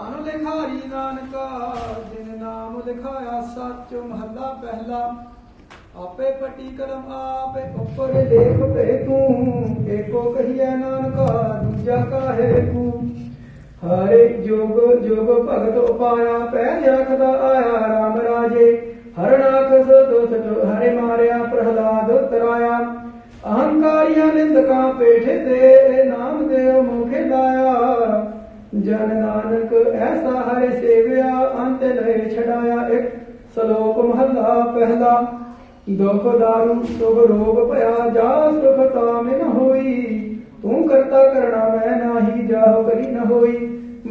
ਧਨ ਲਿਖਾਰੀ ਨਾਨਕਾ, ਜਿਨ ਨਾਮ ਲਿਖਾਇਆ ਸੱਚ ਮਹੱਲਾ ਪਹਿਲਾ। ਆਪੇ ਪਟੀ ਕਲਮ ਆਪੇ ਉੱਪਰ ਲੇਖ ਭੇ ਤੂੰ ਏਕੋ ਕਹੀਐ ਨਾਨਕਾ, ਦੂਜਾ ਕਾਹੇ ਕੂ ਹਰੇ ਜੋਗ ਜੋਗ ਭਗਤ ਉਪਾਇਆ, ਪੈ ਰਖਦਾ ਆਇਆ RAM ਰਾਜੇ। ਹਰਨਾਖ ਸੋ ਦੋਸਤ ਹਰੇ ਮਾਰਿਆ ਪ੍ਰਹਲਾਦ ਤਰਾਇਆ। ਅਹੰਕਾਰੀਆਂ ਨਿੰਦਕਾਂ ਪੇਠੇ ਤੇ ਨਾਮ ਦੇਵ ਮੁਖੇ ਲਾਇਆ। ਜਨ ਨਾਨਕ, ਐਸਾ ਹਰੇ ਸੇਵਿਆ, ਅੰਤ ਲੈ ਛਡਾਇਆ, ਇੱਕ ਸ਼ਲੋਕ ਮਹੱਲਾ ਪਹਿਲਾ। ਦੁਖ ਦਾਰੂ, ਸੁਖ ਰੋਗ ਭਇਆ, ਜਾ ਸੁਖ ਤਾਮਿ ਨ ਹੋਈ। ਤੂੰ ਕਰਤਾ ਕਰਣਾ ਮੈਂ ਨਾਹੀ, ਜਾਹ ਕਰੀ ਨ ਹੋਈ।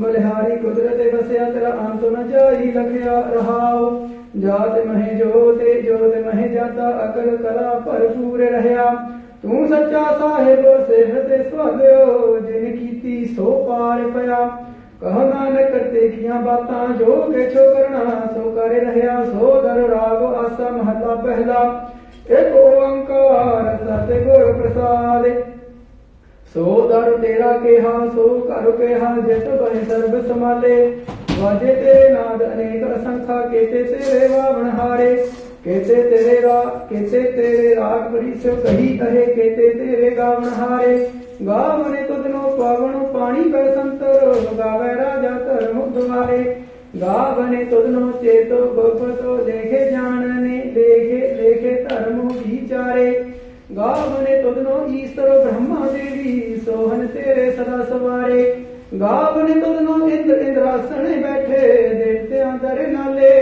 ਬਲਿਹਾਰੀ ਕੁਦਰਤ ਵਸਿਆ, ਤੇਰਾ ਅੰਤ ਨ ਜਾਈ ਲਖਿਆ ਰਹਾਉ। ਜਾਤ ਮਹਿ ਜੋਤੇ, ਜੋਤ ਮਹਿ ਜਾਤਾ, ਅਕਲ ਕਲਾ ਭਰਪੂਰ तू सचा साहेब, सेहत स्वागयो जिन कीती सो पार पया। कह नानक, देखिया बातां, जो केछो करना, सो कर रहया, सो दर राग, आसा महला पहला। एक ओंकार सतगुर प्रसाद। सो दर तेरा केहा, सो कर केहा जत बह सर्व समाले वजे ते नाद अनेक असंखा केते तेरे वावण हारे। कहते तेरे रा कहते तेरे राग परिचय कही कहे कहते तेरे गावन हारे। गावन तो दिनो पावन पाणी पर संतर गावे राजा तर मुद्वारे गावने तो दिनो चेतो भगवतो देखे जानने, देखे देखे धर्म विचारे। गावने तो दिनो ईश्वर ब्रह्मा देवी, सोहन तेरे सदा सवारे। गावने तो दिनो इंद्र, इंद्रासन बैठे, देवते अंतर नाले।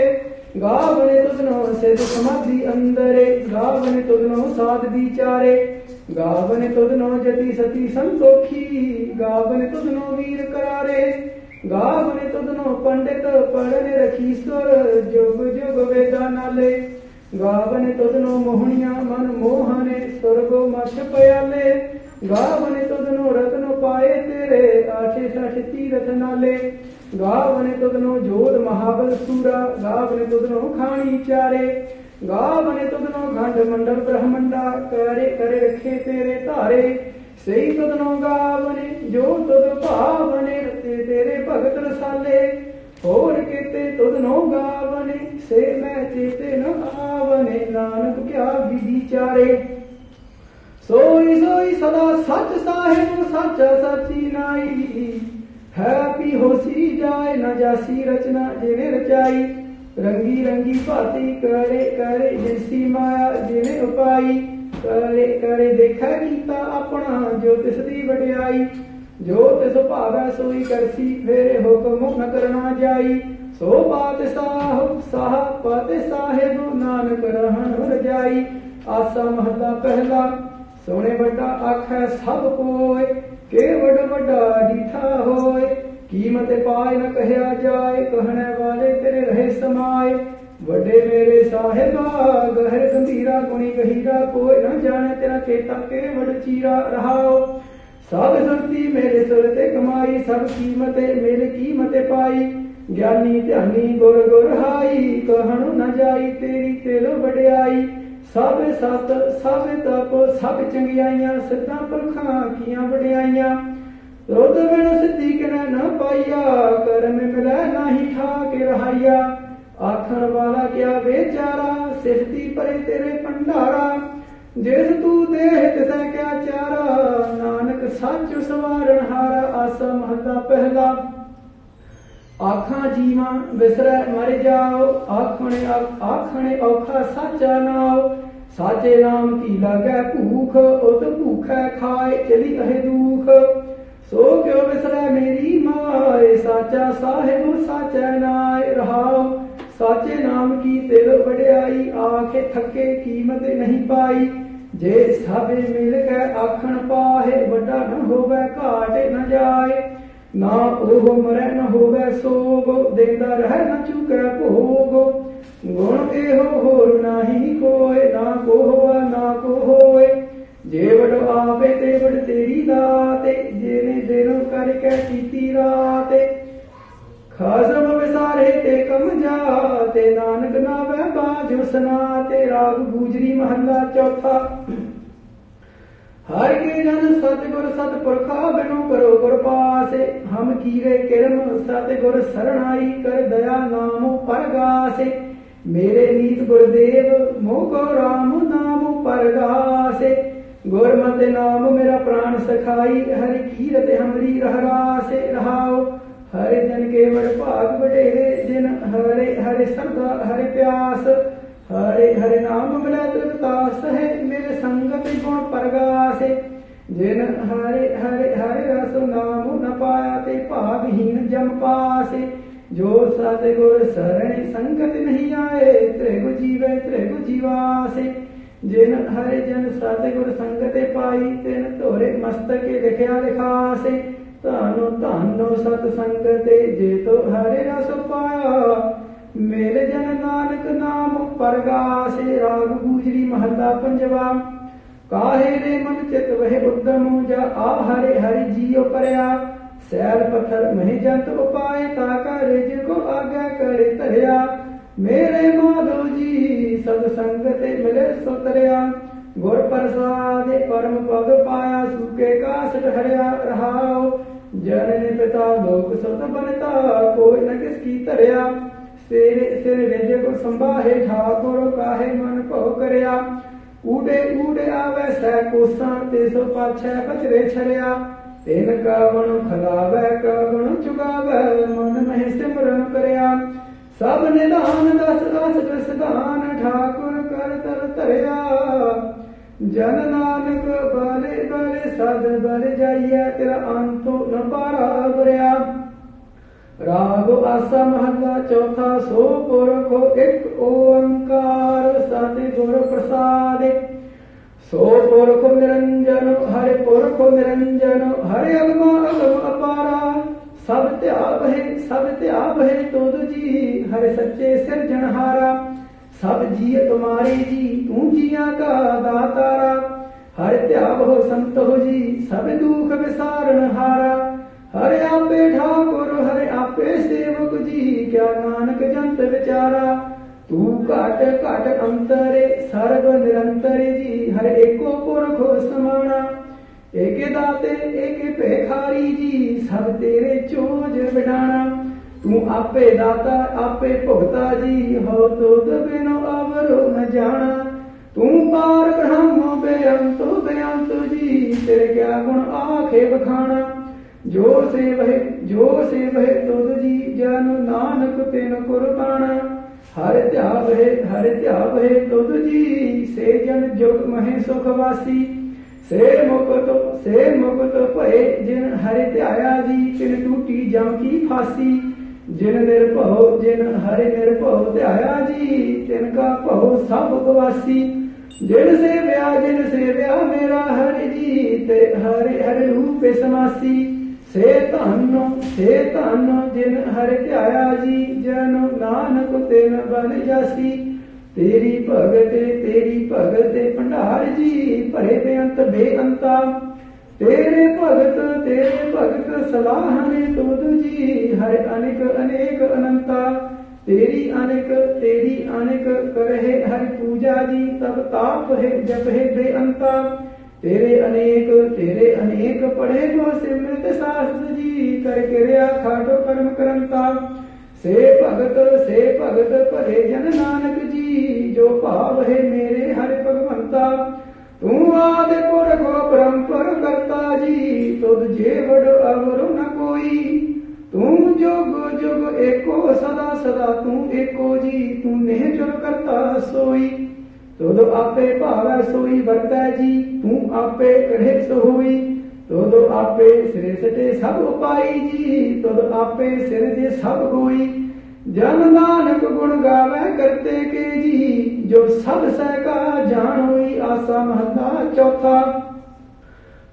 गावने तुझनो सिद्ध समाधि अंदरे, गावने तुझनो साध विचारे, गावने तुझनो जति सती संतोखी, गावने तुझनो वीर करारे, गावने तुझनो पंडित पढ़ने रखी स्वर, जुग जुग वेदा नाले, गावने तुझनो मोहनिया मन मोहने, स्वर्गो मछ पयाले, गावने तुझनो रत्न पाए तेरे आशे सठ तीरथ नाले ગાવને તદનો જોદ મહાબલ સુરા ગાવને તદનો ખાણી ચારે ગાવને તદનો ખંડ મંડળ બ્રહ્મંડા કરે કરે રખે તેરે તારે ਸਹੀ ਤਦਨੋ ਗਾਵਨੇ, ਜੋ ਤਦ ਭਾਵਨੇ, ਰਤੇ ਤੇਰੇ ਭਗਤ ਰਸਾਲੇ। ਹੋਰ ਕੀਤੇ ਤਦਨੋ ਗਾਵਨੇ, ਸੇ ਮੈਂ ਚੇਤੇ ਨ ਆਵਨੇ। ਨਾਨਕ ਕਿਆ ਵਿਧੀ ਚਾਰੇ। ਸੋਈ ਸੋਈ ਸਦਾ ਸੱਚ ਸਾਹਿਬ, ਸੱਚ ਸੱਚੀ ਨਾਈ। हैपी होसी जाए न जासी रचना जिने रचाई। रंगी रंगी भांति करे करे जिनसी माया जिने उपाई करे करे देखा कीता अपना जो दी वडियाई जो तिस सोई करसी, फेरे हुक्म न करना जाई। सो बात साहब साह पत साहेब, नानक रहन रजाई आसा महला पहला, सोने बड़ा आख सब कोय केवड़ ਜਾਏ, ਕਹਿਣੇ ਵਾਲੇ ਤੇਰੇ ਰਹੇ ਸਮਾਏ। ਵੱਡੇ ਮੇਰੇ ਸਾਹਿਬਾ, ਗਹਿਰ ਗੰਭੀਰਾ ਗੁਣੀ ਗਹੀਰਾ ਕੋਈ ਨ ਜਾਣੇ ਤੇਰਾ ਚੇਤਾ ਕੇ ਵਡ ਚੀਰਾ ਰਹਾਓ। ਸਭ ਸੰਤੀ ਮੇਰੇ ਸੁਰ ਤੇ ਕਮਾਈ, ਸਭ ਕੀਮਤੇ ਮੇਰੇ ਕੀਮਤੇ ਪਾਈ। ਗਿਆਨੀ ਧਿਆਨੀ ਗੁਰ ਗੁਰ ਹਾਈ, ਕਹਣ ਨ ਜਾਈ ਤੇਰੀ ਤੇਲ ਵਡਿਆਈ। ਸਭ ਸਤ, ਸਭ ਤਪ, ਸਭ ਚੰਗਿਆਈਆਂ, ਸਿੱਧਾ ਪੁਰਖਾਂ ਕੀਆਂ ਵਡਿਆਈਆਂ। ਰੋਦ ਬਿਨ ਸਿੱਧੀ ਕਿਨੈ ਨ ਪਾਈਆ, ਕਰਮ ਮਿਲੈ ਨਾਹੀ ਠਾ ਕੇ ਰਹਾਈਆ। ਆਖਣ ਵਾਲਾ ਕਿਆ ਵਿਚਾਰਾ ਸਿਰਤੀ ਪਰੇ ਤੇਰੇ ਭੰਡਾਰਾ। ਜਿਸ ਤੂੰ ਦੇਹ ਤਿਸੈ ਕਿਆ ਚਾਰਾ, ਨਾਨਕ ਸੱਚ ਸਵਾਰਣ ਹਾਰ ਆਸਾ ਮਹੱਲਾ ਪਹਿਲਾ। ਆਖਾਂ ਜੀਵਾਂ ਵਿਸਰੈ ਮਰ ਜਾਓ, ਆਖਣੇ ਆਖਣੇ ਔਖਾ ਸਾਚਾ ਨਾਉ ਸਾਚੇ ਨਾਮ ਕੀ ਲਾਗੈ ਭੂਖ, ਉਤ ਭੂਖੈ ਖਾਏ ਚਲੀ ਅਹੇ ਦੁਖ। ਸੋ ਕਿਉ ਵਿਸਰੈ ਮੇਰੀ ਮਾਏ? ਸਾਚਾ ਸਾਹਿਬ, ਸਾਚੈ ਨਾਇ ਰਹਾਉ। ਸਾਚੇ ਨਾਮ ਕੀ ਤਿਲ ਵਡਿਆਈ? ਆਖੇ ਥੱਕੇ ਕੀਮਤ ਨਹੀਂ ਪਾਈ। ਜੇ ਸਭੇ ਮਿਲ ਕੇ ਆਖਣ ਪਾਹੇ, ਵੱਡਾ ਨ ਹੋਵੇ, ਘਾਟ ਨ ਜਾਏ। ਨਾ ਉਹ ਮਰੈ ਨ ਹੋਵੇ ਸੋਗ, ਦੇਂਦਾ ਰਹਿ ਨ ਚੁਕੈ ਭੋਗ। ਗੁਣ ਇਹੋ ਹੋਰ ਨਾਹੀ ਕੋਏ ਨਾ ਕੋ ਹੋਵਾ ਨਾ ਕੋ ਹੋਏ ਜੇ ਵਡ ਆਵੇ ਤੇ ਵਡ ਤੇਰੀ ਦਾਤੇ ਜਿਹਨੇ ਦਿਨ ਕਰਕੇ ਕੀਤੀ ਰਾਤੇ ਖਾਸਮ ਵਿਸਾਰੇ ਤੇ ਕਮ ਜਾ ਤੇ ਨਾਨਕ ਨਾਵੇ ਬਾਜ ਸੁਨਾ ਤੇ ਰਾਗ ਗੂਜਰੀ ਮਹੱਲਾ ਚੌਥਾ हर के जन सतगुर सतपुरखा बिनु करो कृपासे हम कीरे किरम सतगुर शरणाई कर दया नाम परगासे मेरे नीत गुरुदेव मोको राम नाम परगासे गुरमत नाम मेरा प्राण सखाई, हरि कीरत हमरी रहरा से रहाओ। हरे जन के बड़ भाग बटेरे, जिन हरे हरे सरदा हरे प्यास। हरे हरे नाम मिला तृप्तास है, मेरे संगत गुण परगासे जिन हरे हरे हरे रस नाम न पाया ते भागहीन जम पासे जो सत गुर शरण संगत नहीं आए, त्रिगु जीवे, त्रिगु जीवासे जिन हरे जन सत गुर संगते पाई, तेन तोरे मस्तके लिखया लिखासे तानो तानो सत संगते जे तो हरे रस पाया। मेरे जन नानक नाम परगासे राग गुजरी महला पंजवा। काहे रे मन चित वह उद्यम जा, आ हरे हरि जियो परया। सैल पत्थर मही जंत उपाय ताका रेज को आज्ञा करे तरया। ਮੇਰੇ ਮਾਧੋ ਜੀ, ਸਤ ਸੰਗਤੇ ਮਿਲੇ ਸੁਤਰਿਆ ਗੁਰ ਪ੍ਰਸਾਦੇ ਪਰਮ ਪਦ ਪਾਇਆ, ਸੁਕੇ ਕਾਸਟ ਹਰਿਆ ਰਹਾਓ ਜਨਨ ਪਿਤਾ ਲੋਕ ਸਤ ਬਨਤਾ, ਕੋਈ ਨ ਕਿਸ ਕੀ ਧਰਿਆ। ਸਿਰ ਸਿਰ ਰਜ ਕੋ ਸੰਭਾਹੇ, ਠਾਕੁਰ ਕਾਹੇ ਮਨ ਭਉ ਕਰਿਆ। ਊੜੇ ਊੜੇ ਆਵੇ ਸੈ ਕੋਸਾਂ, ਤੇ ਸੋ ਪਾਛੈ ਬਚਰੇ ਛਰਿਆ। ਤਿਨ ਕਾਵਣ ਖਲਾਵੇ, ਕਾਵਣ ਚੁਗਾਵੇ, ਮਨ ਮਹਿ ਸਿਮਰਨ ਕਰਿਆ। सब निदान दस दस दस दान, ठाकुर कर तर तरया। जन नानक बले बले सद बल जाइया तेरा अंतो न पारा भरिया राग आसा महला चौथा सो पुरख एक ओंकार सत गुर प्रसाद। सो पुरख निरंजन, हरे पुरख निरंजन, हरे अगमा अगम अपारा सब त्याग है, सब त्याग है तोद जी, हर सच्चे सिर जनहारा। सब जिय तुम्हारे जी, तू जिया का दातारा। हर त्याग हो संत हो जी, सब दुख विसारण हारा। हर आपे ठाकुर, हर आपे सेवक जी, क्या नानक जंत विचारा। तू काट काट अंतरे, सर्व निरंतरे जी, हर एको पुरखो समाना। एके दाते, एके पेखारी जी, सब तेरे तू आपे दाता आपे भुगता जी हो तो बिनो अवरो न जाना तू पार ब्रह्म बेअंत बेअंत जी तेरे क्या गुण आखे बखाना जो से वह जो से वह तुद जी जन नानक तेन कुर्बाना हर त्याग है हर त्याग है तुद जी से जन जुग महे सुख वासी से मुकुत से मुकुत भय जिन हरि त्याया जी तिन टूटी जम की फांसी ਜਿਨ ਨਿਰਭਉ ਜਿਨ ਹਰਿ ਨਿਰਭਉ ਧਿਆਇਆ ਜੀ, ਤਿਨ ਕਾ ਭਉ ਸਭ ਗਵਾਸੀ ਜਿਨ ਸੇਵਿਆ ਜਿਨ ਸੇਵਿਆ ਮੇਰਾ ਹਰਿ ਜੀ, ਤੇ ਹਰਿ ਹਰਿ ਰੂਪ ਸਮਾਸੀ ਸੇ ਧੰਨ ਸੇ ਧੰਨ ਜਿਨ ਹਰਿ ਧਿਆਇਆ ਜੀ, ਜਨ ਨਾਨਕ ਤਿਨ ਬਨ ਜਾਸੀ। ਤੇਰੀ ਭਗਤ ਤੇਰੀ ਭਗਤ ਭੰਡਾਰ ਜੀ, ਭਰੇ ਬੇਅੰਤ ਬੇਅੰਤਾ। तेरे भगत तेरे भगत सलाह ने तो तुद जी हर अनेक अनेक अनंता। तेरी अनेक तेरी अनेक करहे हर पूजा जी, तब ताप है, जप है बेअंता। तेरे अनेक तेरे अनेक पढ़े तो को सिमृत शास्त्र जी, कर क्रिया खाटो कर्म करंता। से भगत से भगत परे जन नानक जी, जो पाव है मेरे हर भगवंता। तू आद पुर को ब्रह्म पर कर ਤੁਧ ਜੇਵੜ ਅਵਰ ਨ ਕੋਈ, ਤੂੰ ਜੁਗ ਜੁਗ ਏਕੋ ਸਦਾ ਸਦਾ ਤੂੰ ਏਕੋ ਜੀ, ਤੂੰ ਨਿਹ ਚੁਰ ਕਰਤਾ ਸੋਈ। ਤੁਧ ਆਪੇ ਭਾਵੈ ਸੋਈ ਵਰਤੈ ਜੀ, ਤੂੰ ਆਪੇ ਕਰੇ ਸੋਈ। ਤੁਧ ਆਪੇ ਸਿਰੇ ਸਟੇ ਸਭ ਉਪਾਈ ਜੀ, ਤੁਧ ਆਪੇ ਸਿਰ ਦੇ ਸਭ ਹੋਈ ਜਨ ਨਾਨਕ ਗੁਣ ਗਾਵੇ ਕਰਤੇ ਕੇ ਜੀ, ਜੋ ਸਭ ਸਹਿ ਕਾ ਜਾਣੋਈ ਆਸਾ ਮਹਤਾ ਚੌਥਾ।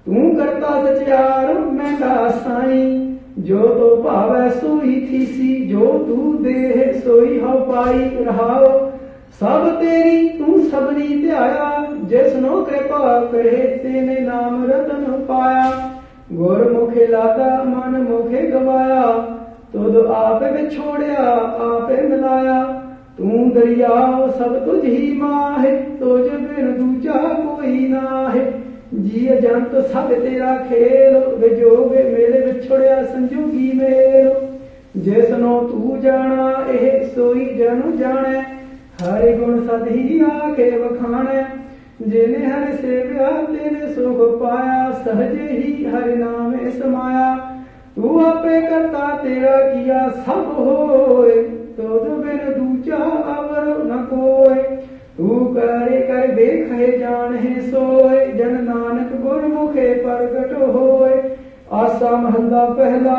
ਤੂੰ ਕਰਤਾ ਸਚਿਆਰ, ਮੈਂ ਦਾ ਸਾਈ। ਜੋ ਤੋ ਭਾਵੈ, ਸੋਈ ਥੀਸੀ ਜੋ ਤੂੰ ਦੇਹ, ਸੋਈ ਹਉ ਪਾਈ ਰਹਾਓ। ਸਭ ਤੇਰੀ ਤੂੰ ਸਭਨੀ ਧਿਆਇਆ। ਜਿਸ ਨੂੰ ਕਿਰਪਾ ਕਰੇ, ਤੇਨੇ ਨਾਮ ਰਤਨ ਪਾਇਆ। ਗੁਰ ਮੁਖੇ ਲਾਤਾ ਮਨ ਮੁਖੇ ਗਵਾਇਆ। ਤੁਧ ਆਪ ਵਿਛੋੜਿਆ, ਆਪੇ ਮਿਲਾਇਆ। ਤੂੰ ਦਰਿਆ, ਸਭ ਤੁਝ ਹੀ ਮਾਹਿ। ਤੁਝ ਬਿਨ ਦੂਜਾ ਕੋਈ ਨਾਹਿ। ਜੀ ਜੰਤ ਸਭ ਤੇਰਾ ਖੇਲ ਵਿਜੋਗ ਮੇਰੇ ਵਿਛੜਿਆ ਸੰਜੋਗੀ ਮੇਲ। ਜਿਸਨੋ ਤੂੰ ਜਾਣਾ, ਇਹ ਸੋਈ ਜਨ ਜਾਣੈ। ਹਰਿ ਗੁਣ ਸਦਹੀ ਆਖੇ ਵਖਾਣੈ। ਜਿਨੇ ਹਰਿ ਸੇਵਿਆ, ਤੇਨੇ ਸੁਖ ਪਾਇਆ। ਸਹਜੇ ਹੀ ਹਰਿ ਨਾਮੇ ਸਮਾਇਆ। ਤੂੰ ਆਪੇ ਕਰਤਾ ਤੇਰਾ ਕੀਆ ਸਭ ਹੋਏ। ਤੋਦ ਬਿਨ ਦੂਜਾ ਅਵਰ ਨ ਕੋਏ। तू करे कर देख है जान है सोय जन नानक गुरमुखे प्रगट होय आसा महला पहला,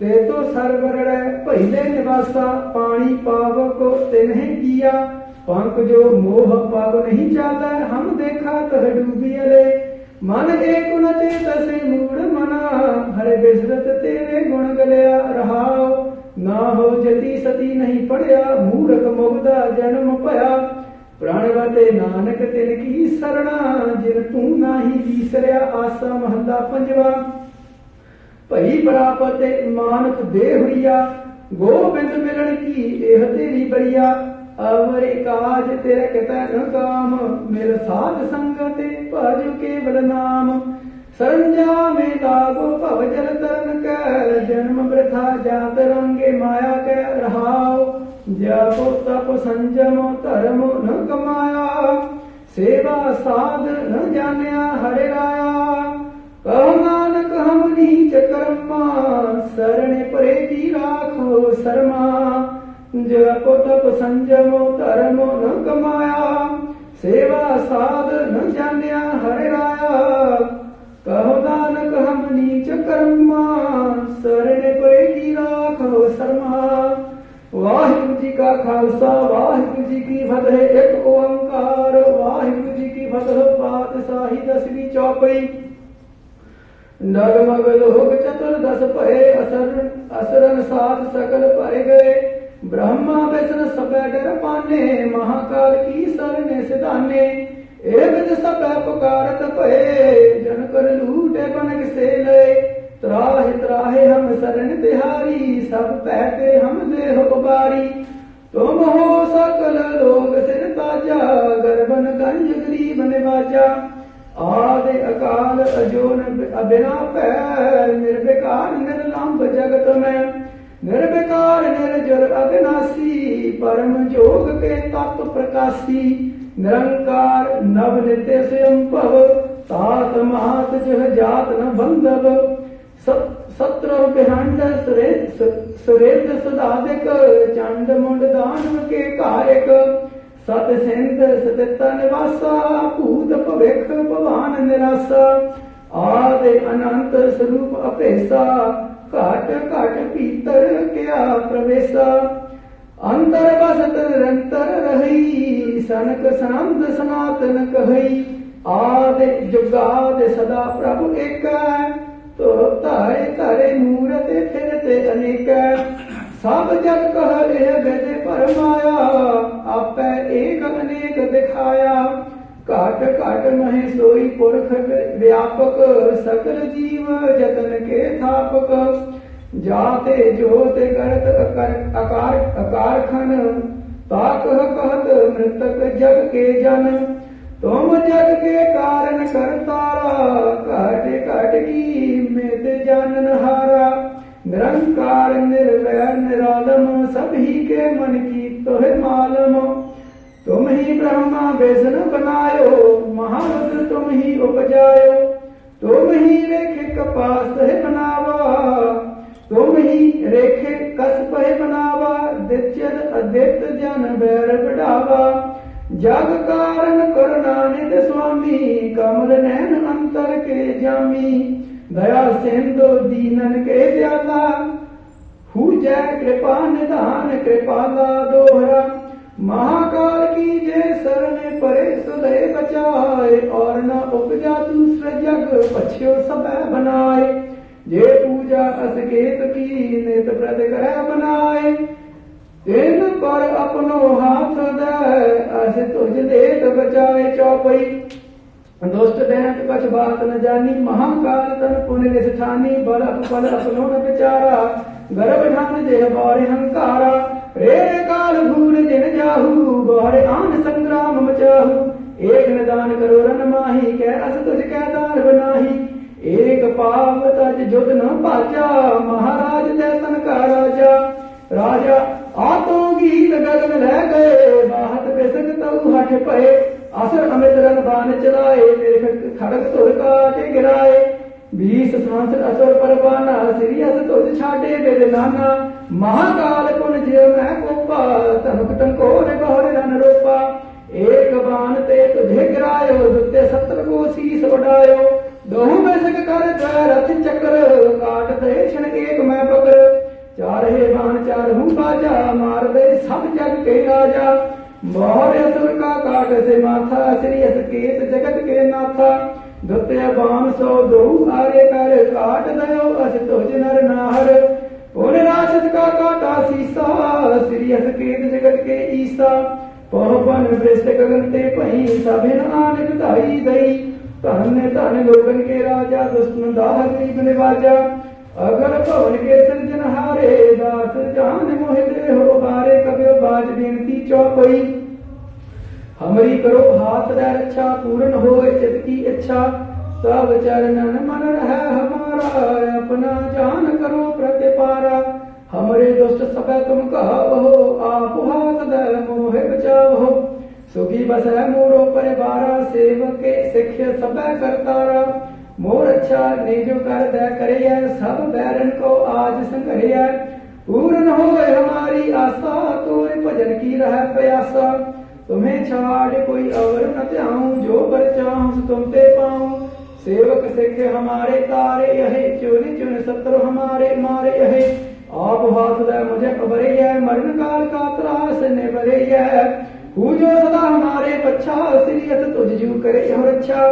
ते तो सरवर पहले निवासा। पानी पावक तिन्ह किया। पंक जो मोह पाव नहीं चाला, हम देखा तह डूबियले मन एक न चेत मूड मना, हरे बिजरत तेरे गुण गलया रहाओ। ना हो जति सती नहीं पढ़या मूर्ख मुग्धा जन्म पया। ਪ੍ਰਾਣਵਤੇ ਨਾਨਕ ਤਿਨ ਕੀ ਸਰਣਾ, ਜਿਨ ਤੂੰ ਨਾਹੀ ਵਿਸਰਿਆ ਆਸਾ ਮਹੰਦਾ ਪੰਜਵਾ। ਭਈ ਪ੍ਰਾਪਤੇ ਮਾਨਕ ਦੇ ਹੋਈਆ, ਗੋਬਿੰਦ ਮਿਲਣ ਕੀ ਇਹ ਤੇਰੀ ਬੜੀਆ। ਅਵਰੇ ਕਾਜ ਤੇਰੇ ਕਿਤੈ ਨ ਕਾਮ, ਮਿਲ ਸਾਧ ਸੰਗਤੇ ਭਜ ਕੇਵਲ ਨਾਮ। सरंजा में दागो पव जल तरन कर, जन्म वृथा जात रंगे माया के रहाओ। जपो तप संजम धर्म न कमाया, सेवा साध न जानिया हरे राया। कहो नानक, हम नीच कर्मा, शरण परे की राखो शर्मा। जपो तप संजमो धर्म न कमाया, सेवा साध न जानिया हरे राया। कहो नानक, हम नीच कर्मा शरण पड़े की राखो शर्मा। वाहिगुरु जी का खालसा, वाहिगुरु जी की फतह, एक ओंकार। वाहिगुरु जी की फतह, पातशाही दसवीं चौपड़ी डगमग लोग चतुर्दश पहे असरण असरण सात सकल परे गए। ब्रह्मा व्यसन सब डर पाने, महाकाल की सर ने सिदाने एवज सब पुकारत पए जन कर लूटे बनक से लय त्राहे त्राहे हम शरण तिहारी सब पैते हम देह उबारी तुम हो सकल लोग सिर बाजा, गर्भन गंज गरीब निवाजा। आदि अकाल अजोन अबिना पैर, निर्विकार निर्लंब जगत में। निर्विकार निर्जर अविनाशी, परम जोग के तत्व प्रकाशी। निरंकार नव नित्य स्वयं पव तात महात जह जात न बंधव। सत्र बिहांड सुरेंद्र सदाधिक चांड मुंड दानव के कारक सत सेंद सतता निवासा भूत भविख भवान निराशा आदि अनंत स्वरूप अपेसा, काट काट पीतर क्या प्रवेशा। अंतर बसत निरंतर रही सनक संत सनातन कही आद जुगाद सदा प्रभु एक तो तारे तारे मूरत फिरते अनेक। सब जग कह यह परमाया, आप एक अनेक दिखाया। घट घट महे सोई पुरख व्यापक, सकल जीव जतन के थापक। जाते जोत करत अकार अकार खन ताक कहत मृतक जग के जन। तुम जग के कारण करतारा कट कट की मृत जन हारा निरंकार निर्वैर निरालम, सभी के मन की तोह मालम। तुम ही ब्रह्मा बेसन बनायो महारुद्र तुम ही उपजायो। तुम ही रेख कपास बनावा। तुम ही रेखे कस बनावा दित्यद अदित जन बैर बढ़ावा जग कारण करुणानिध स्वामी, कमल नैन अंतर के जामी। दया सिंधु दीनन के ज़्यादा जय कृपा निधान कृपाला दोहरा। महाकाल की जय शरण परे सुलह बचाए, और न उपजा दूसरा जग पछ्यो सब बनाए। जे पूजा असकेत की नित व्रत कर बनाए तिन पर अपनो हाथ अस तुझ देत बचाए चौपई। दुष्ट दैत कछ बात न जानी, महाकाल तन पुण्य निष्ठानी बल अप पल अपनो न विचारा गर्भ ढान देह बारे हंकारा रे काल भूल जिन जाहू बारे आन संग्राम मचाहू। एक निदान करो रन माही, कह अस तुझ कह रथ जुग न पाचा, महाराज तैसन का राजा। राजा आतो गीत गगन रह गए, बाहत बेसक तऊ हट पए असर अमित रन बान चलाए मेरे खड़ग तुर काटे गिराए। बीस संवत्सर असुर परवाना श्री अस तुझ छाटे मेरे नाना। महाकाल कुन जीव मैं कोपा, तनक टंकोर गौर रन रोपा। एक बाण ते तुझे गिरायो, दुते सत्र को शीस उड़ायो। ਦੋਹ ਬਿਸਕ ਕਰ ਰਥ ਚੱਕਰ, ਕਾਟ ਦੇ ਛਣ ਏਕ ਮੈਂ ਪਕੜ ਚਾਰੇ ਬਾਣ, ਚਾਰ ਹੂੰ ਬਾਜਾ, ਮਾਰਦੇ ਸਭ ਜਗ ਕੇ ਰਾਜਾ। ਮੋਹਰ ਅਸੁਰ ਕਾ ਕਾਟ ਸੇ ਮਾਥਾ, ਸ੍ਰੀ ਅਸਕੇਤ ਜਗਤ ਕੇ ਨਾਥਾ। ਦੁੱਤੇ ਬਾਣ ਸੋ ਦੋ ਆਰੇ ਕਰ, ਕਾਟ ਦਇਓ ਅਸ ਤੁਜ ਨਰ ਨਾਹਰ। ਪੁਨ ਰਾਸ਼ਤ ਕਾ ਕਾਟਾ ਸੀਸਾ, ਸ੍ਰੀ ਅਸਕੇਤ ਜਗਤ ਕੇ ਈਸਾ। ਪਹੁਪਨ ਬ੍ਰਿਸ਼ਟ ਗਗਨ ਤੇ ਭਈ ਸਭਿਨ ਆਨ ਵਧਾਈ ਦਈ। तहने ताने लोकन के राजा दुष्ण दाह गरीब निवाजा अगर पवन के सृजनहारे दास जान मोहदे हो बारे कबियो बाज बेनती चौपई हमरी करो हाथ रे रक्षा पूर्ण हो चित की इच्छा सब चरणन मन रह हमारा अपना जान करो प्रतिपारा हमरे दुष्ट सब तुम कहो आप हाथ दे मोह बचाओ सुखी बस है मोरो परिवारा, सेवके सिख्य सब करतारा। मोर अच्छा निज कर दे करे है सब बैरन को आज संगरे है पूर्ण हो हमारी आशा तो भजन की रह प्यासा तुम्हें छाड़ कोई और न त्याऊं, जो पर चाहूँ तुम पे पाऊँ। सेवक सिख हमारे तारे यहे, चुन चुन शत्रु हमारे मारे यहे। आप हाथ दे मुझे खबरे है मरण काल का त्रास निभरे है है पूजो सदा हमारे पच्छा श्रीयत तुझ जू करे और अच्छा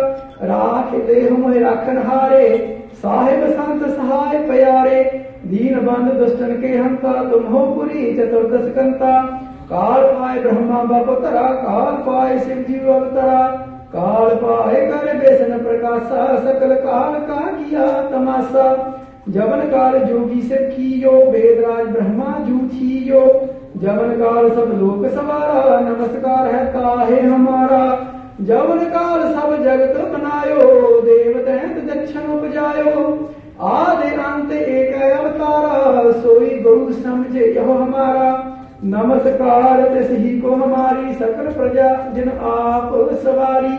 राख देह मोह राखन हारे, साहिब संत सहाय प्यारे। दीन बंद दुष्टन के हंता, तुम हो पुरी चतुर्दश कंता। काल पाए ब्रह्मा बपतरा काल पाए शिव जीव अवतरा। काल पाए कर बेसन प्रकाशा, सकल काल का किया तमाशा। जबन काल जोगी से कियो, वेदराज ब्रह्मा जू थियो जबन काल सब लोक सवारा, नमस्कार है ताहे हमारा। जबन काल सब जगत बनायो देव दैत दक्षिण उपजायो। आदि अंत एक अवतारा, सोई गुरु समझे यह हमारा। नमस्कार तिस ही को हमारी सकल प्रजा, जिन आप सवारी।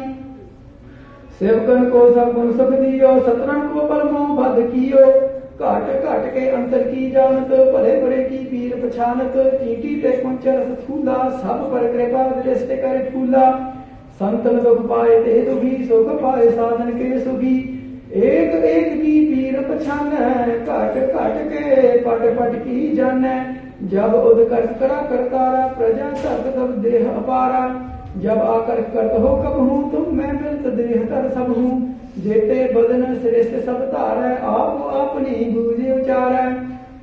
सेवकन को सब गुण सुख दियो, सतरन को बल मोह कियो। घट घट के अंतर की जानत भले भले की पीर पछानत चीटी ते कुंचर स्थूला सब पर कृपा दृष्टि करे फूला। संतन दुख पाए ते दुखी, सुख पाए साधन के सुखी। एक एक की पीर पछान, घट घट के पट पट की जान। जब उद कर करा करतारा, प्रजा सब तब देह अपारा। जब आकर करत हो कब हूँ, तुम मैं मिलत देह तर सब हूँ। जेते बदन श्रेष्ठ सब तारै आप अपनी बूझे उचारै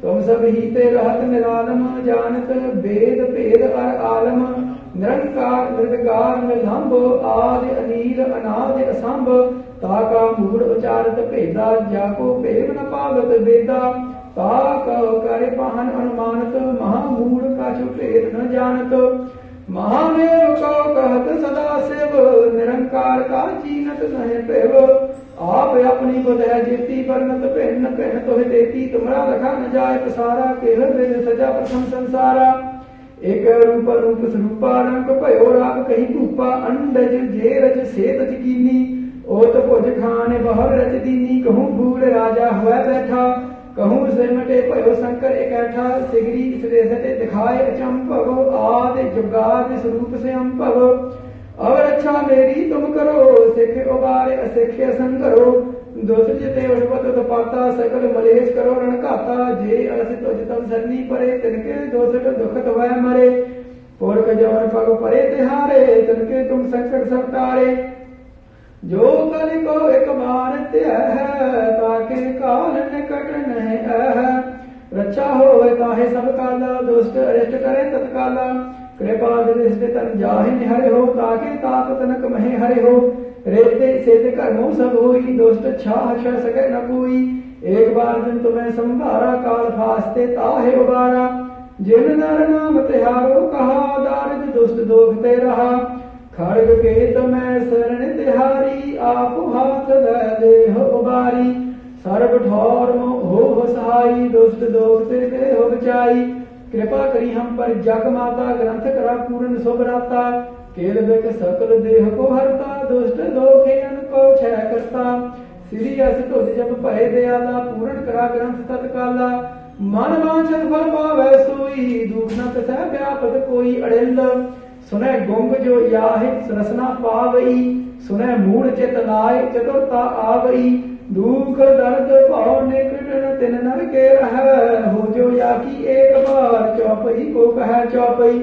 तुम सब ही ते रहत निरालम, जानत वेद भेद अर आलम। निरंकार, निर्विकार निर्लंब आदि अनील, अनाद असंभ। ताका मूड उचारत भेदा, जाको भेद न पावत वेदा ताक करे पाहन अनुमानत महामूड का छु भेद न जानत। महादेव को कहत सदा शिव निरंकार का चीनत नहीं पेव आप अपनी बुध है जीती परनत भिन्न भिन्न तो देती। तुम्हारा रखा न जाए पसारा, केह वेद सजा प्रथम संसारा। एक रूप रूप स्वरूपा रंग भयो राग कही भूपा अंडज जे रज से तज कीनी ओत भुज खान बहर रच दीनी। कहूँ भूल राजा हुआ बैठा। कहूँ सिमटे भयो शंकर इकैठा सिगरी श्रेष्ठ दिखाए अचंपव आदि जुगाद स्वरूप से अम्पव और अच्छा मेरी तुम करो, सिख उबारे असिख असंग करो दोष जिते उठपत तो पाता, सकल मलेश करो, रण घाता। जे अस तुझ तम सरनी परे, तिनके दोष दुखत वह मरे। पुरख जवन पग परे तिहारे, तिनके तुम संकट सब तारे जो कल को एक बार ताके काल निकट नहीं है रक्षा हो ताहे सब काला दुष्ट अरिष्ट करे तत्काला कृपा दृष्टि तन जाहि हरे हो ताके ताप तनक महे हरे हो रेते सेते कर्मो सब होई दुष्ट छाह छ सके न कोई एक बार दिन तुम्हें संभारा काल फास्ते ताहे उबारा जिन नर नाम तिहारो कहा दारिद दुष्ट दोखते रहा खड़ग के तुम्हें शरण तिहारी आप हाथ देह उबारी सर्व ठौर हो सहाई दुष्ट दोखते देह बचाई कृपा करी हम पर जग माता ग्रंथ करा पूर्ण सुभराता केल बिक सकल देह को हरता दुष्ट दोखे अन को छह करता श्री अस तुझ जब भय दयाला पूर्ण करा ग्रंथ तत्काला मन वांछत फल पावै सोई दुख न तसह व्यापत कोई अड़िल सुने गुंग जो याहे रसना पावई सुने मूड चित लाय चतुरता आवई दुख दर्द भाव निकटन तिन नर के रह हो जो या की एक बार चौपई को कह चौपई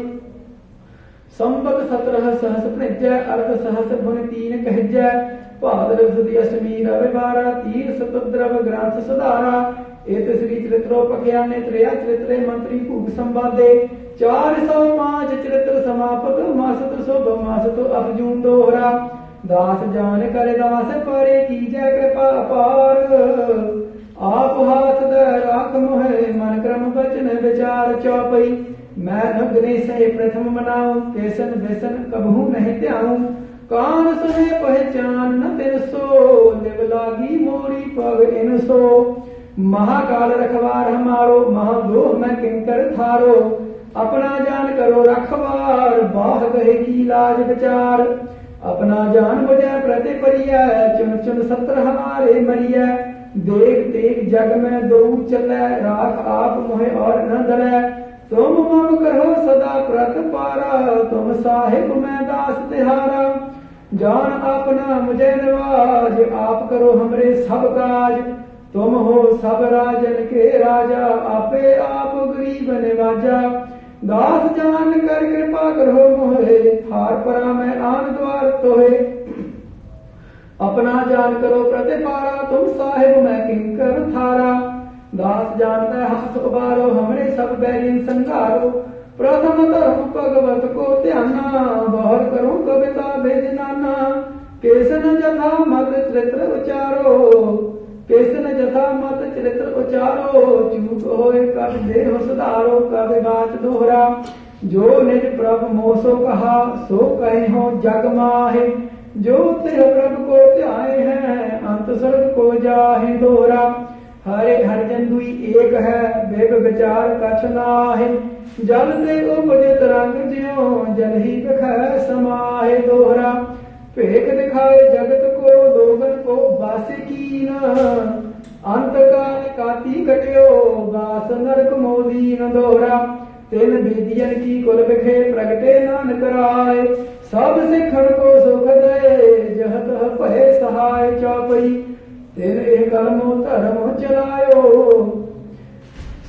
संबत सत्रह सहस प्रज्ञ अर्थ सहस भुन तीन कहजय भाद्र सुदी अष्टमी रविवार तीर सतद्रव ग्रंथ सुधारा एत श्री चरित्रो पखयाने त्रया चरित्रे मंत्री भूग संवादे। चार सौ पाँच चरित्र समापत मासत शुभ, मासत अर्जुन दोहरा। दास जान कर दास परे, की जय कृपा अपार। आप हाथ राख मोहे, मन क्रम बचन विचार चौपई। मैं नग्ने से प्रथम मनाऊं, केसन व्यसन कबहू नहीं त्याऊं। कान सुने पहचान न तिन सो लिव मोरी पग इन सो महाकाल रखवार हमारो महादोह में किंकर थारो? अपना जान करो रखवार, बाह गहे की लाज विचार। अपना जान बुझे प्रति परिया, चुन चुन सत्र हमारे मरिया। देख देख जग में दो चले, राख आप मोहे और न दले। तुम मम करो सदा प्रत पारा, तुम साहिब मैं दास तिहारा। जान अपना मुझे नवाज़, आप करो हमरे सब काज। तुम हो सब राजन के राजा, आपे आप गरीब निवाजा। दास जान कर कृपा करो मोहे, हार परा मैं आन द्वार तोहे। अपना जान करो प्रतिपारा, तुम साहिब मैं किंकर थारा। दास जानता हाथ उबारो हमरे सब बैरिन संगारो। प्रथम धर्म भगवत को ध्याना बहर करो कविता भेद नाना। केसन जथा मत चरित्र उचारो केसन जथा मत चरित्र उचारो चूक होए कब देह सुधारो कब बात दोहरा जो निज प्रभु मोसो कहा सो कहे हो जग माहे जो तेह प्रभु को त्याए हैं अंत स्वर्ग को जाहे दोहरा हरे हर जन दुई एक है बेग विचार कछ नाहे जल ते उपजित रंग ज्यो जल ही बख समाहे दोहरा भेख दिखाए जगत को दोगन को की न काती कटियो, बास नरक मोदी न दोहरा तिन बेदियन की कुल बिखे प्रगटे नान कराए सब सिखण को सुख दे जहत भय सहाय चौपई। तिन एक कलमो धर्म चलायो।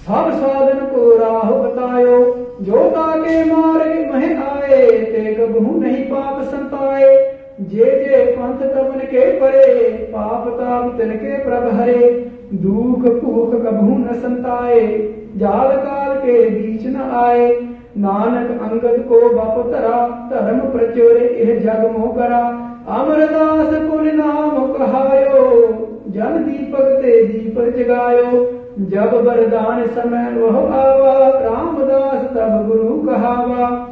सब साधन को राह बतायो। जो ताके मारे मह आए, ते कबहू नहीं पाप संताए। जे जे पंथ तमन के परे पाप ताप तिनके प्रभ हरे दुख भूख कभू न संताए, जाल काल के बीच न आए, नानक अंगद को बप तरा, धर्म प्रचोरे यह जग मोह करा। अमरदास पुर नाम कहायो, जन दीपक ते दीप जगायो। जब वरदान समय वह आवा, रामदास तब गुरु कहावा।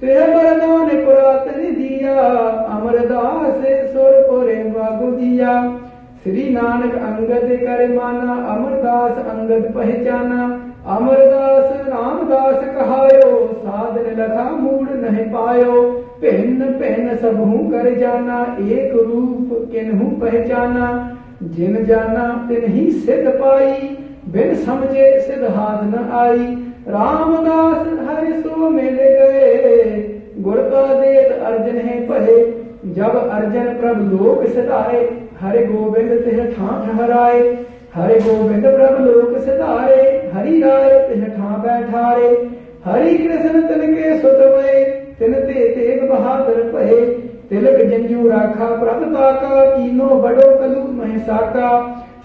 तेरा वरदान पुरातन दिया, अमरदास सुर पुरे बागु दिया। श्री नानक अंगद कर माना, अमरदास अंगद पहचाना। अमरदास रामदास कहायो, साधन लखा मूड नहीं पायो। भिन्न भिन्न सबहू कर जाना, एक रूप किन्हू पहचाना। जिन जाना तिन ही सिद्ध पाई। बिन समझे सिद्ध हाथ न आई। रामदास हरि सो मिल। गए गुर का देत अर्जन है पहे। जब अर्जन प्रभ लोक सदाए हरि गोविंद तिह ठा ठहराए हरि गोविंद प्रभ लोक सदारे हरि राय तिह ठा बैठारे। हरि कृष्ण तिन के सुतवे तिन ते तेग बहादुर पहे। तिलक जंजू राखा प्रभ ताका कीनो बड़ो कलु महिसाका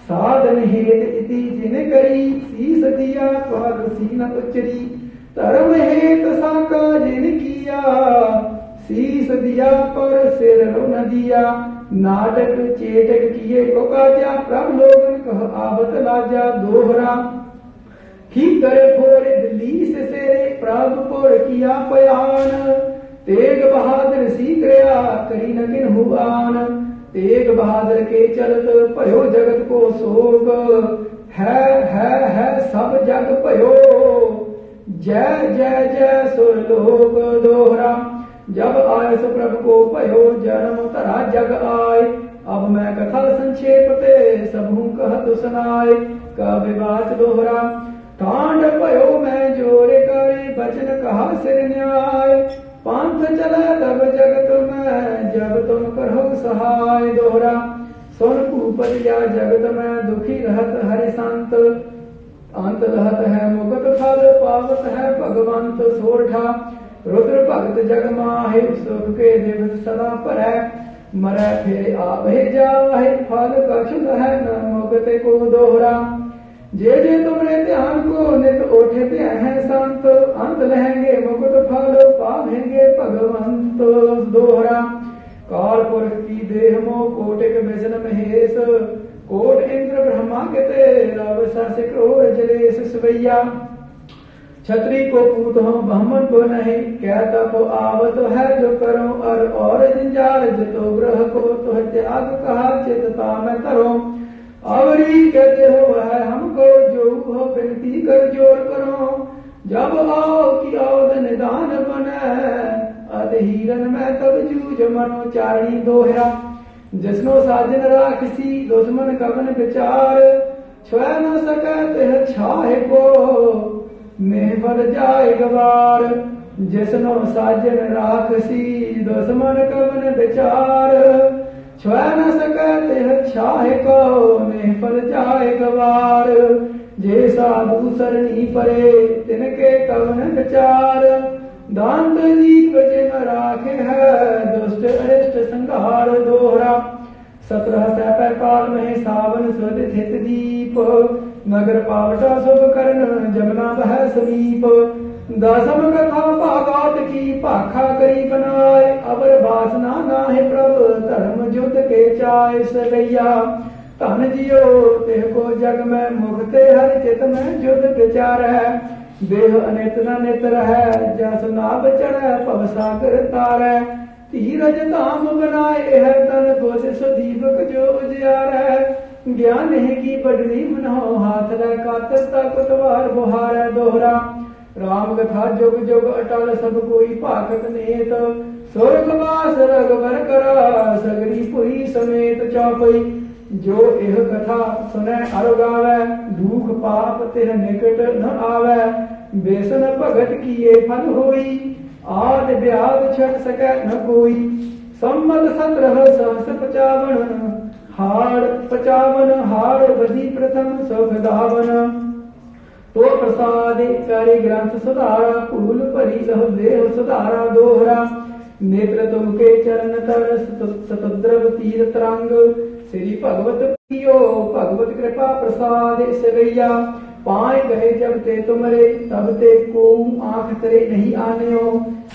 साधन हेत इति जिन करी शीस दिया पर सीन उचरी धर्म हेत साका जिन किया शीस दिया पर सिर न दिया नाटक चेटक किए को काजा प्रभ लोगन कह आवत लाजा दोहरा। ही करे फोरे दिल्ली से सेरे प्रभ पुर किया पयान। तेग बहादुर सी करया करी न किन हुआन तेग बहादुर के चलत भयो जगत को शोक है है है सब जग भयो जय जय जय सुर लोक दोहरा। जब आय सो प्रभु को पयो जन्म, तरा जग आय अब मैं कथा संक्षेप ते सबहू कहत सुनाय कब बात दोहरा। कांड पयो मैं ज़ोर करे, बचन कहा सिर न्याय? पंथ चला तब जगत में, जब तुम करो सहाय दोहरा। सुन कूपत या जगत में दुखी रहत हरि संत अंत रहत है मुगत फल, पावत है भगवंत सोरठा। रुद्र भगत जग माहे, सुख के दिवस सदा पर। है मरै फिर आवे जाहे फल कछु है न मुगत को दोहरा। जे जे तुमने ध्यान को नित उठते हैं संत। अंत लहेंगे मुकुट फल, पावेंगे भगवंत। दोहरा काल पुरख की देह मो, कोटिक व्यसन महेश। कोट इंद्र ब्रह्मा के तेरा सस क्रोर जलेश सवैया। छत्री को पूत हो ब्राह्मण को नहीं, क्या तप आवत है जो करो? और और जंजाल, जितो ग्रह को तो त्याग कहा, चितता में करो। आवरी कहते हो वह हमको जो हो विनती कर ज़ोर करो। जब आओ कि औद निदान बने हीरन में तब जूझ मनो चारणी दोहरा। जिसनो साजन राखसी, दुश्मन कवन विचार। छुआ न सकते छाए को में फल जाए गवार। जिसनो साजन राखसी, दुश्मन कवन विचार। छुआ न सकते छाए को में फल जाए गवार जे साधु सरणी परे, तिनके कवन विचार दांत जीव जिम राखे है, दुष्ट अरिष्ट संहार दोहरा। सत्रह सै काल में सावन सुध थित दीप। नगर पावटा शुभ करण, जमना बह समीप। दसम कथा भागात की पाखा करी बनाए अबर वासना नाहे प्रभ धर्म युद्ध के चाय सवैया धन जियो तेह को जग में मुखते हर चित में युद्ध विचार है देह अनित न नित है जस नाभ चढ़ पव सागर तारै धीरज धाम बनाए है तन बुझ सुदीपक जो उजियार है ज्ञान है की बडरी मनो हाथ रे कातरता कुतवार बुहार है दोहरा राम कथा जुग जुग अटल सब कोई भाखत नेत। स्वर्ग वास रघुवर करा, सगरी पुरी समेत चौपई। जो यह कथा सुने अर गावे, दुख पाप तेह निकट न आवे। बेसन भगत किए फल होई, आद ब्याद छट सकै न कोई। सम्मत सत्रह सहस पचावन, हार पचावन, हार बदी प्रथम सुख तो प्रसाद करे ग्रंथ सुधारा फूल परी लह देह सुधारा दोहरा नेत्र तुमके चरण तर सतद्रव तीर तरंग श्री भगवत पियो भगवत कृपा प्रसाद सवैया। पाए गए जब ते तुमरे, तब ते को आँख करे नहीं आने हो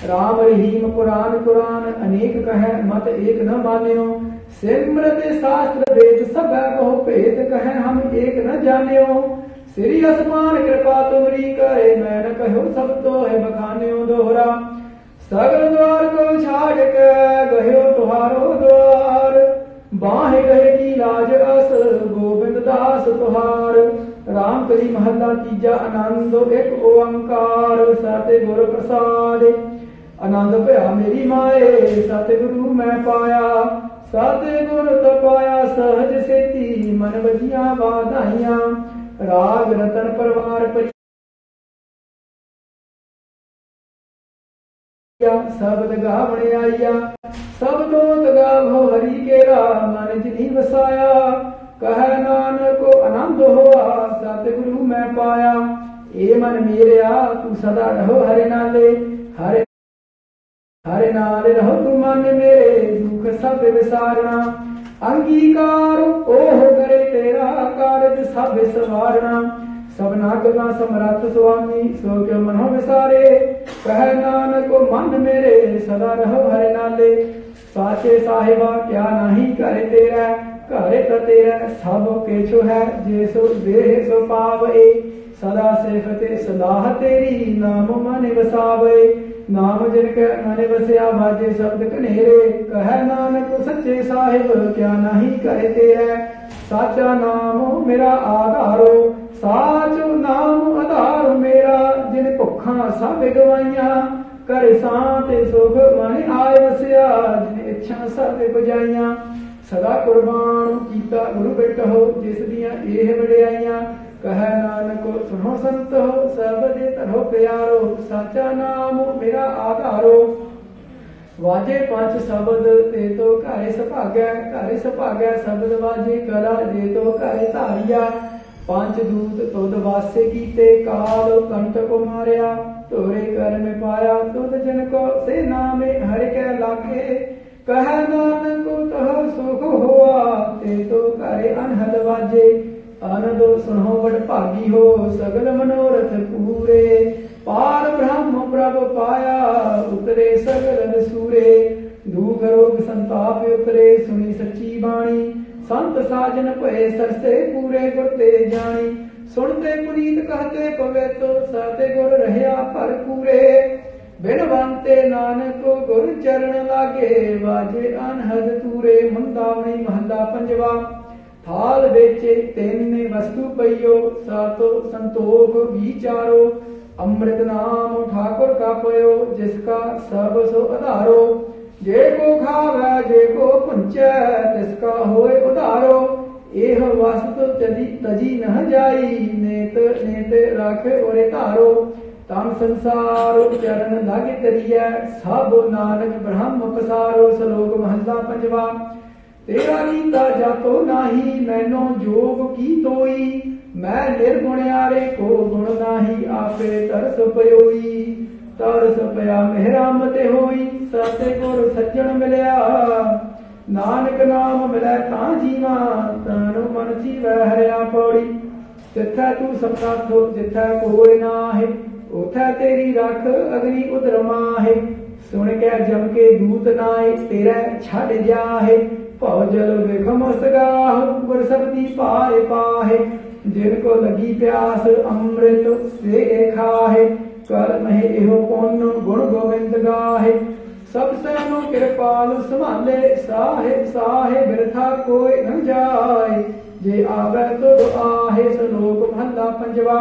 राम रहीम कुरान कुरान अनेक कहे, मत एक न मान्यो। सिमरत शास्त्र वेद सब बहु भेद कहे, हम एक न जाने हो श्री असमान कृपा तुमरी करे मैं कहो सब तो है बखाने दोहरा सगल द्वार को छाड़ के गयो तुहारो द्वार बाह गए की लाज अस गोविंद दास तुहार राम करी महला तीजा आनंद एक ओंकार सत्य गुर प्रसाद आनंद भया मेरी माए सत्य गुरु मैं पाया सत्य गुर तपाया सहज सेती मन बजिया बाधाइया राग रतन परवार परि शब्द गावण आइया सब दोत गावो हरि केरा मन जिनी वसाया कह नानक को आनंद होआ सतगुरु मैं पाया ए मन मेरे तू सदा रहो हरे नाले हरे हरे नाले रहो तू मन मेरे दुख सब विसारना अंगीकार, ओह करे तेरा कारज सब सवारना। सबना गला समरथ स्वामी सो के मनो विसारे कह नानक, मन मेरे, सदा रहो हरे नाले। साचे साहिबा, क्या नहीं करे तेरा? करे तो तेरा सब केछु है, जे सो देह सो पावे। सदा सेफते सलाह तेरी, नाम मन वसावे। ਨਾਮ ਜਿਨ ਕੈ ਮਨ ਵਸਿਆ ਬਾਜੇ ਸ਼ਬਦ ਕਨੇਰੇ ਕਹੈ ਨਾਨਕ ਸੱਚੇ ਸਾਹਿਬ, ਕਿਆ ਨਹੀਂ ਕਹੇ ਤੇਰੇ। ਸਾਚਾ ਨਾਮ ਮੇਰਾ ਆਧਾਰੋ, ਸਾਚ ਨਾਮ ਆਧਾਰ ਮੇਰਾ, ਜਿਨ ਭੁੱਖਾਂ ਸਭ ਗਵਾਈਆਂ। ਕਰ ਸਾਤ ਸੁਖ ਮਨ ਆਇ ਵਸਿਆ, ਜਿਨ ਇੱਛਾ ਸਭ ਬਜਾਈਆਂ ਸਦਾ ਕੁਰਬਾਨ ਕੀਤਾ ਗੁਰੂ ਬਿਟਹੁ, ਜਿਸ ਦੀਆਂ ਇਹ ਵਡਿਆਈਆਂ। कह नानको सुनो संत हो, सर्वदे तरो प्यारो, साचा नाम मेरा आधारो। वाजे पाँच शब्द ते तो कार्य सभाग्य कार्य सभाग्य शब्द वाजे कला जे तो कार्य तारिया पाँच दूत तुद वास्य कीते, काल कंट को मारिया, तोरे कर में पाया तुद जन को से नामे हर के लागे। कह नानक तो सुख हुआ ते तो करे अनहद वाजे। आनदो सुनो बड़ भागी हो, सगल मनोरथ पूरे। पार ब्रह्म प्रभ पाया उतरे सगल सूरे दूख रोग संताप उतरे सुनी सच्ची बाणी। संत साजन भये सरसे पूरे गुर जानी सुनते पुनीत कहते, पवे तो साते गुर रहया पर पूरे। बिन बनते नानक गुर चरण लागे, बाजे अनहद तूरे मुंदावणी महला पंजवा। थाल बेचे, तेने वस्तु पयो सातो संतोख विचारो, अमृत नाम ठाकुर का पयो, जिसका सब सो आधारो जे को खावे, जे को पुंचे तिसका होए उधारो। एह वस्तु तजी तजी न जाई, नेत नेत राखे ओरे तारो। तम संसार चरण लग तरिया सब नानक ब्रह्म पसारो, सलोक महला पंजवा। ਤੇਰਾ ਕੀਤਾ ਜਾਤੋ ਨਾਹੀ ਮੈਨੋ ਜੋਗ ਕੀ ਤੋਈ ਮੈਂ ਨਿਰਗੁਣਿਆਰੇ ਕੋ ਗੁਣ ਨਾਹੀ ਆਪੇ ਤਰਸ ਪਇਓਈ ਤਰਸ ਪਿਆ ਮਿਹਰਾਮ ਤੇ ਹੋਈ ਸਤੇ ਗੁਰ ਸੱਜਣ ਮਿਲਿਆ ਨਾਨਕ ਨਾਮ ਮਿਲੈ ਤਾਂ ਜੀਵਾ ਤਨ ਮਨ ਜੀਵੈ ਹਰਿਆ ਪੌੜੀ ਜਿੱਥੈ ਤੂੰ ਸਮਨਾਥੋ ਜਿੱਥੈ ਕੋਈ ਨਾਹੀ ਉਥੈ ਤੇਰੀ ਰੱਖ ਅਗਨੀ ਉਦਰਮਾਹੇ ਸੁਣ ਕੇ ਜਮ ਕੇ ਦੂਤ ਨਾਏ ਤੇਰਾ ਛੱਡ ਜਾਹੇ पहुँचल मेघ मसगाहु वर्षपति पाए पाहे जिनको लगी प्यास अमृत से खाहे कर्म है एहो कौन गुण गोविंद गाहे सब सनु कृपाल समाले, साहे साहे व्यथा कोई न जाए। जे आवे तो आहे श्लोक महला पंजवा।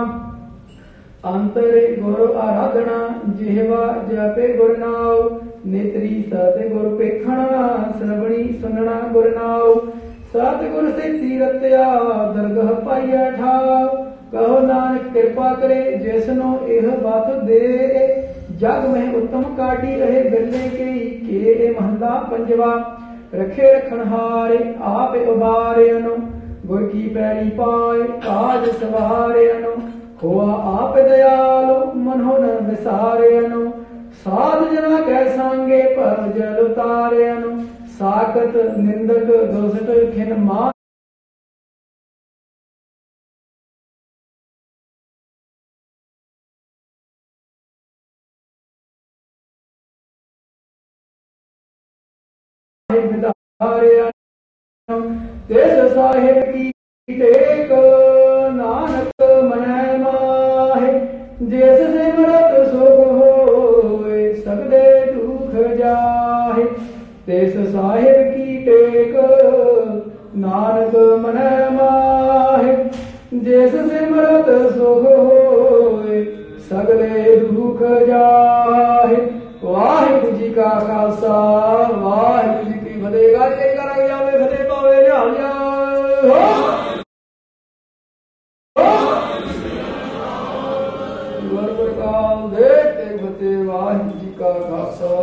अंतरे गुरु आराधना, जिहवा जपे गुरु नाव ਨੇਤਰੀ ਸਤ ਗੁਰ ਪੇਖਣਾ, ਸਰਵਣੀ ਸੁਨਣਾ ਗੁਰ ਨਾਉ। ਸਤ ਗੁਰ ਸੇ ਤੀਰਤਿਆ, ਦਰਗਹ ਪਾਈਆ ਠਾਉ ਕਹੋ ਨਾਨਕ ਕਿਰਪਾ ਕਰੇ ਜਿਸਨੋ ਇਹ ਬਤ ਦੇ। ਜਗ ਮਹਿ ਉਤਮ ਕਾਟੀ ਰਹੇ ਬਿਰਲੇ ਕੇ ਕੇ ਇਹ ਮਹੰਦਾ ਪੰਜਵਾ। ਰਖੇ ਰਖਣ ਹਾਰੇ, ਆਪ ਉਬਾਰੇ ਅਨੁ ਗੁਰ ਕੀ ਪੈਰੀ ਪਾਏ, ਕਾਜ ਸਵਾਰੇ ਅਨੁ ਹੋਆ ਆਪ ਦਿਆਲ ਮਨੋ ਨ ਵਿਸਾਰੇ ਅਨੁ ਸਾਧ ਜਨਾ ਕੈ ਸੰਗੇ ਪਰ ਜਲ ਉਤਾਰੇ ਅਨੁ ਸਾਖਤ ਨਿੰਦਕ ਦੋਸਤ ਖਿਨ ਮਾ ਵਿਦਾਰਿਆ ਤਿਸ ਸਾਹਿਬ ਕੀ ਟੇਕ तिस साहेब की टेक नानक मन माहे जिस सिमरत सुख हो सगले दुख जाहे। वाहिगुरु जी का खालसा, वाहिगुरु जी की फतेह गाली कराई जावे फतेह पावे निहाल जाओ देते फतेह वाहिगुरु जी का खालसा